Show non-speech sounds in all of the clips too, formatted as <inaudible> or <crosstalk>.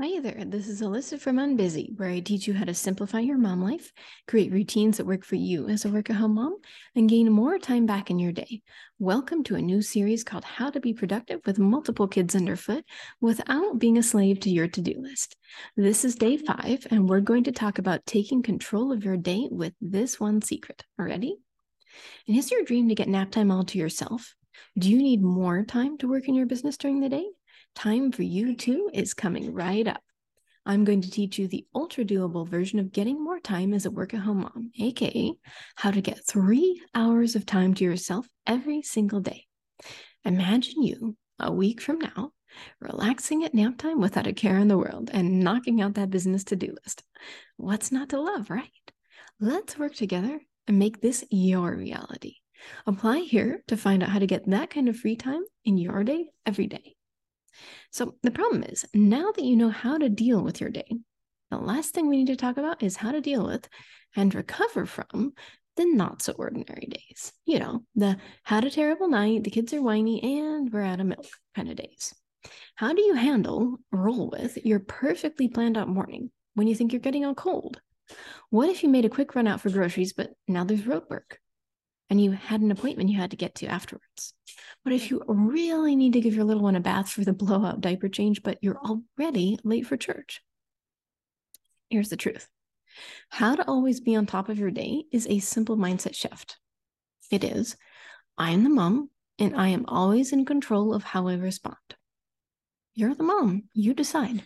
Hi there, this is Alyssa from Unbusy, where I teach you how to simplify your mom life, create routines that work for you as a work at home mom, and gain more time back in your day. Welcome to a new series called How to Be Productive with Multiple Kids Underfoot Without Being a Slave to Your To Do List. This is day five, and we're going to talk about taking control of your day with this one secret. Ready? And is your dream to get nap time all to yourself? Do you need more time to work in your business during the day? Time for you too is coming right up. I'm going to teach you the ultra doable version of getting more time as a work at home mom, aka how to get three hours of time to yourself every single day. Imagine you a week from now relaxing at nap time without a care in the world and knocking out that business to do list. What's not to love, right? Let's work together and make this your reality. Apply here to find out how to get that kind of free time in your day every day. So the problem is now that you know how to deal with your day, the last thing we need to talk about is how to deal with and recover from the not so ordinary days. You know, the had a terrible night, the kids are whiny, and we're out of milk kind of days. How do you handle, roll with your perfectly planned out morning when you think you're getting a cold? What if you made a quick run out for groceries, but now there's road work? And you had an appointment you had to get to afterwards? But if you really need to give your little one a bath for the blowout diaper change, but you're already late for church? Here's the truth how to always be on top of your day is a simple mindset shift. It is, I'm the mom and I am always in control of how I respond. You're the mom, you decide.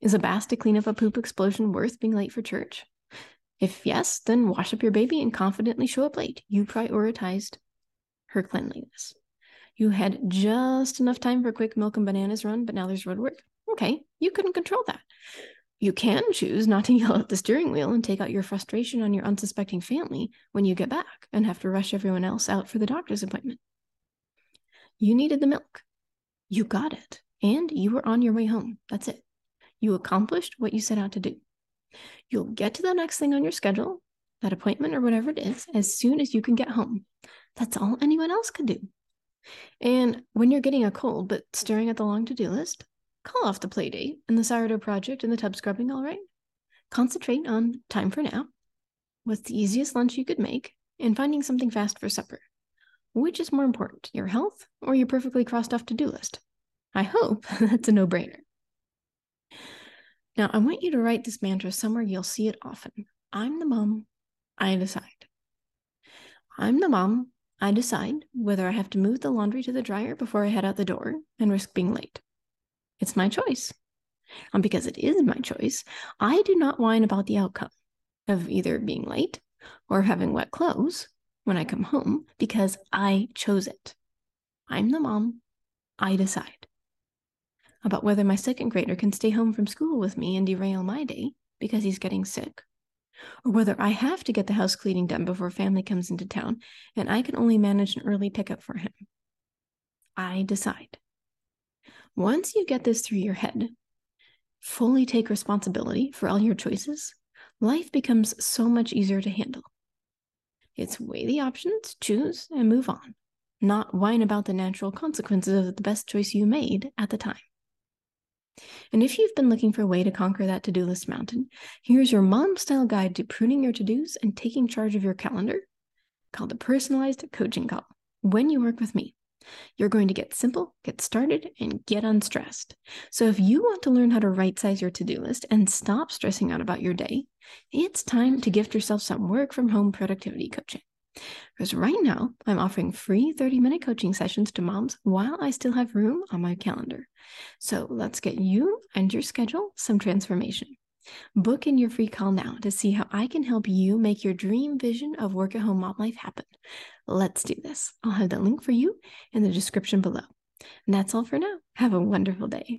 Is a bath to clean up a poop explosion worth being late for church? If yes, then wash up your baby and confidently show up late. You prioritized her cleanliness. You had just enough time for a quick milk and bananas run, but now there's road work. Okay, you couldn't control that. You can choose not to <laughs> yell at the steering wheel and take out your frustration on your unsuspecting family when you get back and have to rush everyone else out for the doctor's appointment. You needed the milk. You got it. And you were on your way home. That's it. You accomplished what you set out to do. You'll get to the next thing on your schedule, that appointment or whatever it is, as soon as you can get home. That's all anyone else could do. And when you're getting a cold but staring at the long to do list, call off the play date and the sourdough project and the tub scrubbing, all right? Concentrate on time for now. What's the easiest lunch you could make and finding something fast for supper? Which is more important, your health or your perfectly crossed off to do list? I hope <laughs> that's a no brainer. Now, I want you to write this mantra somewhere you'll see it often. I'm the mom, I decide. I'm the mom, I decide whether I have to move the laundry to the dryer before I head out the door and risk being late. It's my choice. And because it is my choice, I do not whine about the outcome of either being late or having wet clothes when I come home because I chose it. I'm the mom, I decide about whether my second grader can stay home from school with me and derail my day because he's getting sick, or whether I have to get the house cleaning done before family comes into town and I can only manage an early pickup for him. I decide. Once you get this through your head, fully take responsibility for all your choices, life becomes so much easier to handle. It's weigh the options, choose, and move on, not whine about the natural consequences of the best choice you made at the time. And if you've been looking for a way to conquer that to do list mountain, here's your mom style guide to pruning your to dos and taking charge of your calendar called the Personalized Coaching Call when you work with me. You're going to get simple, get started, and get unstressed. So, if you want to learn how to right size your to do list and stop stressing out about your day, it's time to gift yourself some work from home productivity coaching. Because right now, I'm offering free 30 minute coaching sessions to moms while I still have room on my calendar. So let's get you and your schedule some transformation. Book in your free call now to see how I can help you make your dream vision of work at home mom life happen. Let's do this. I'll have the link for you in the description below. And that's all for now. Have a wonderful day.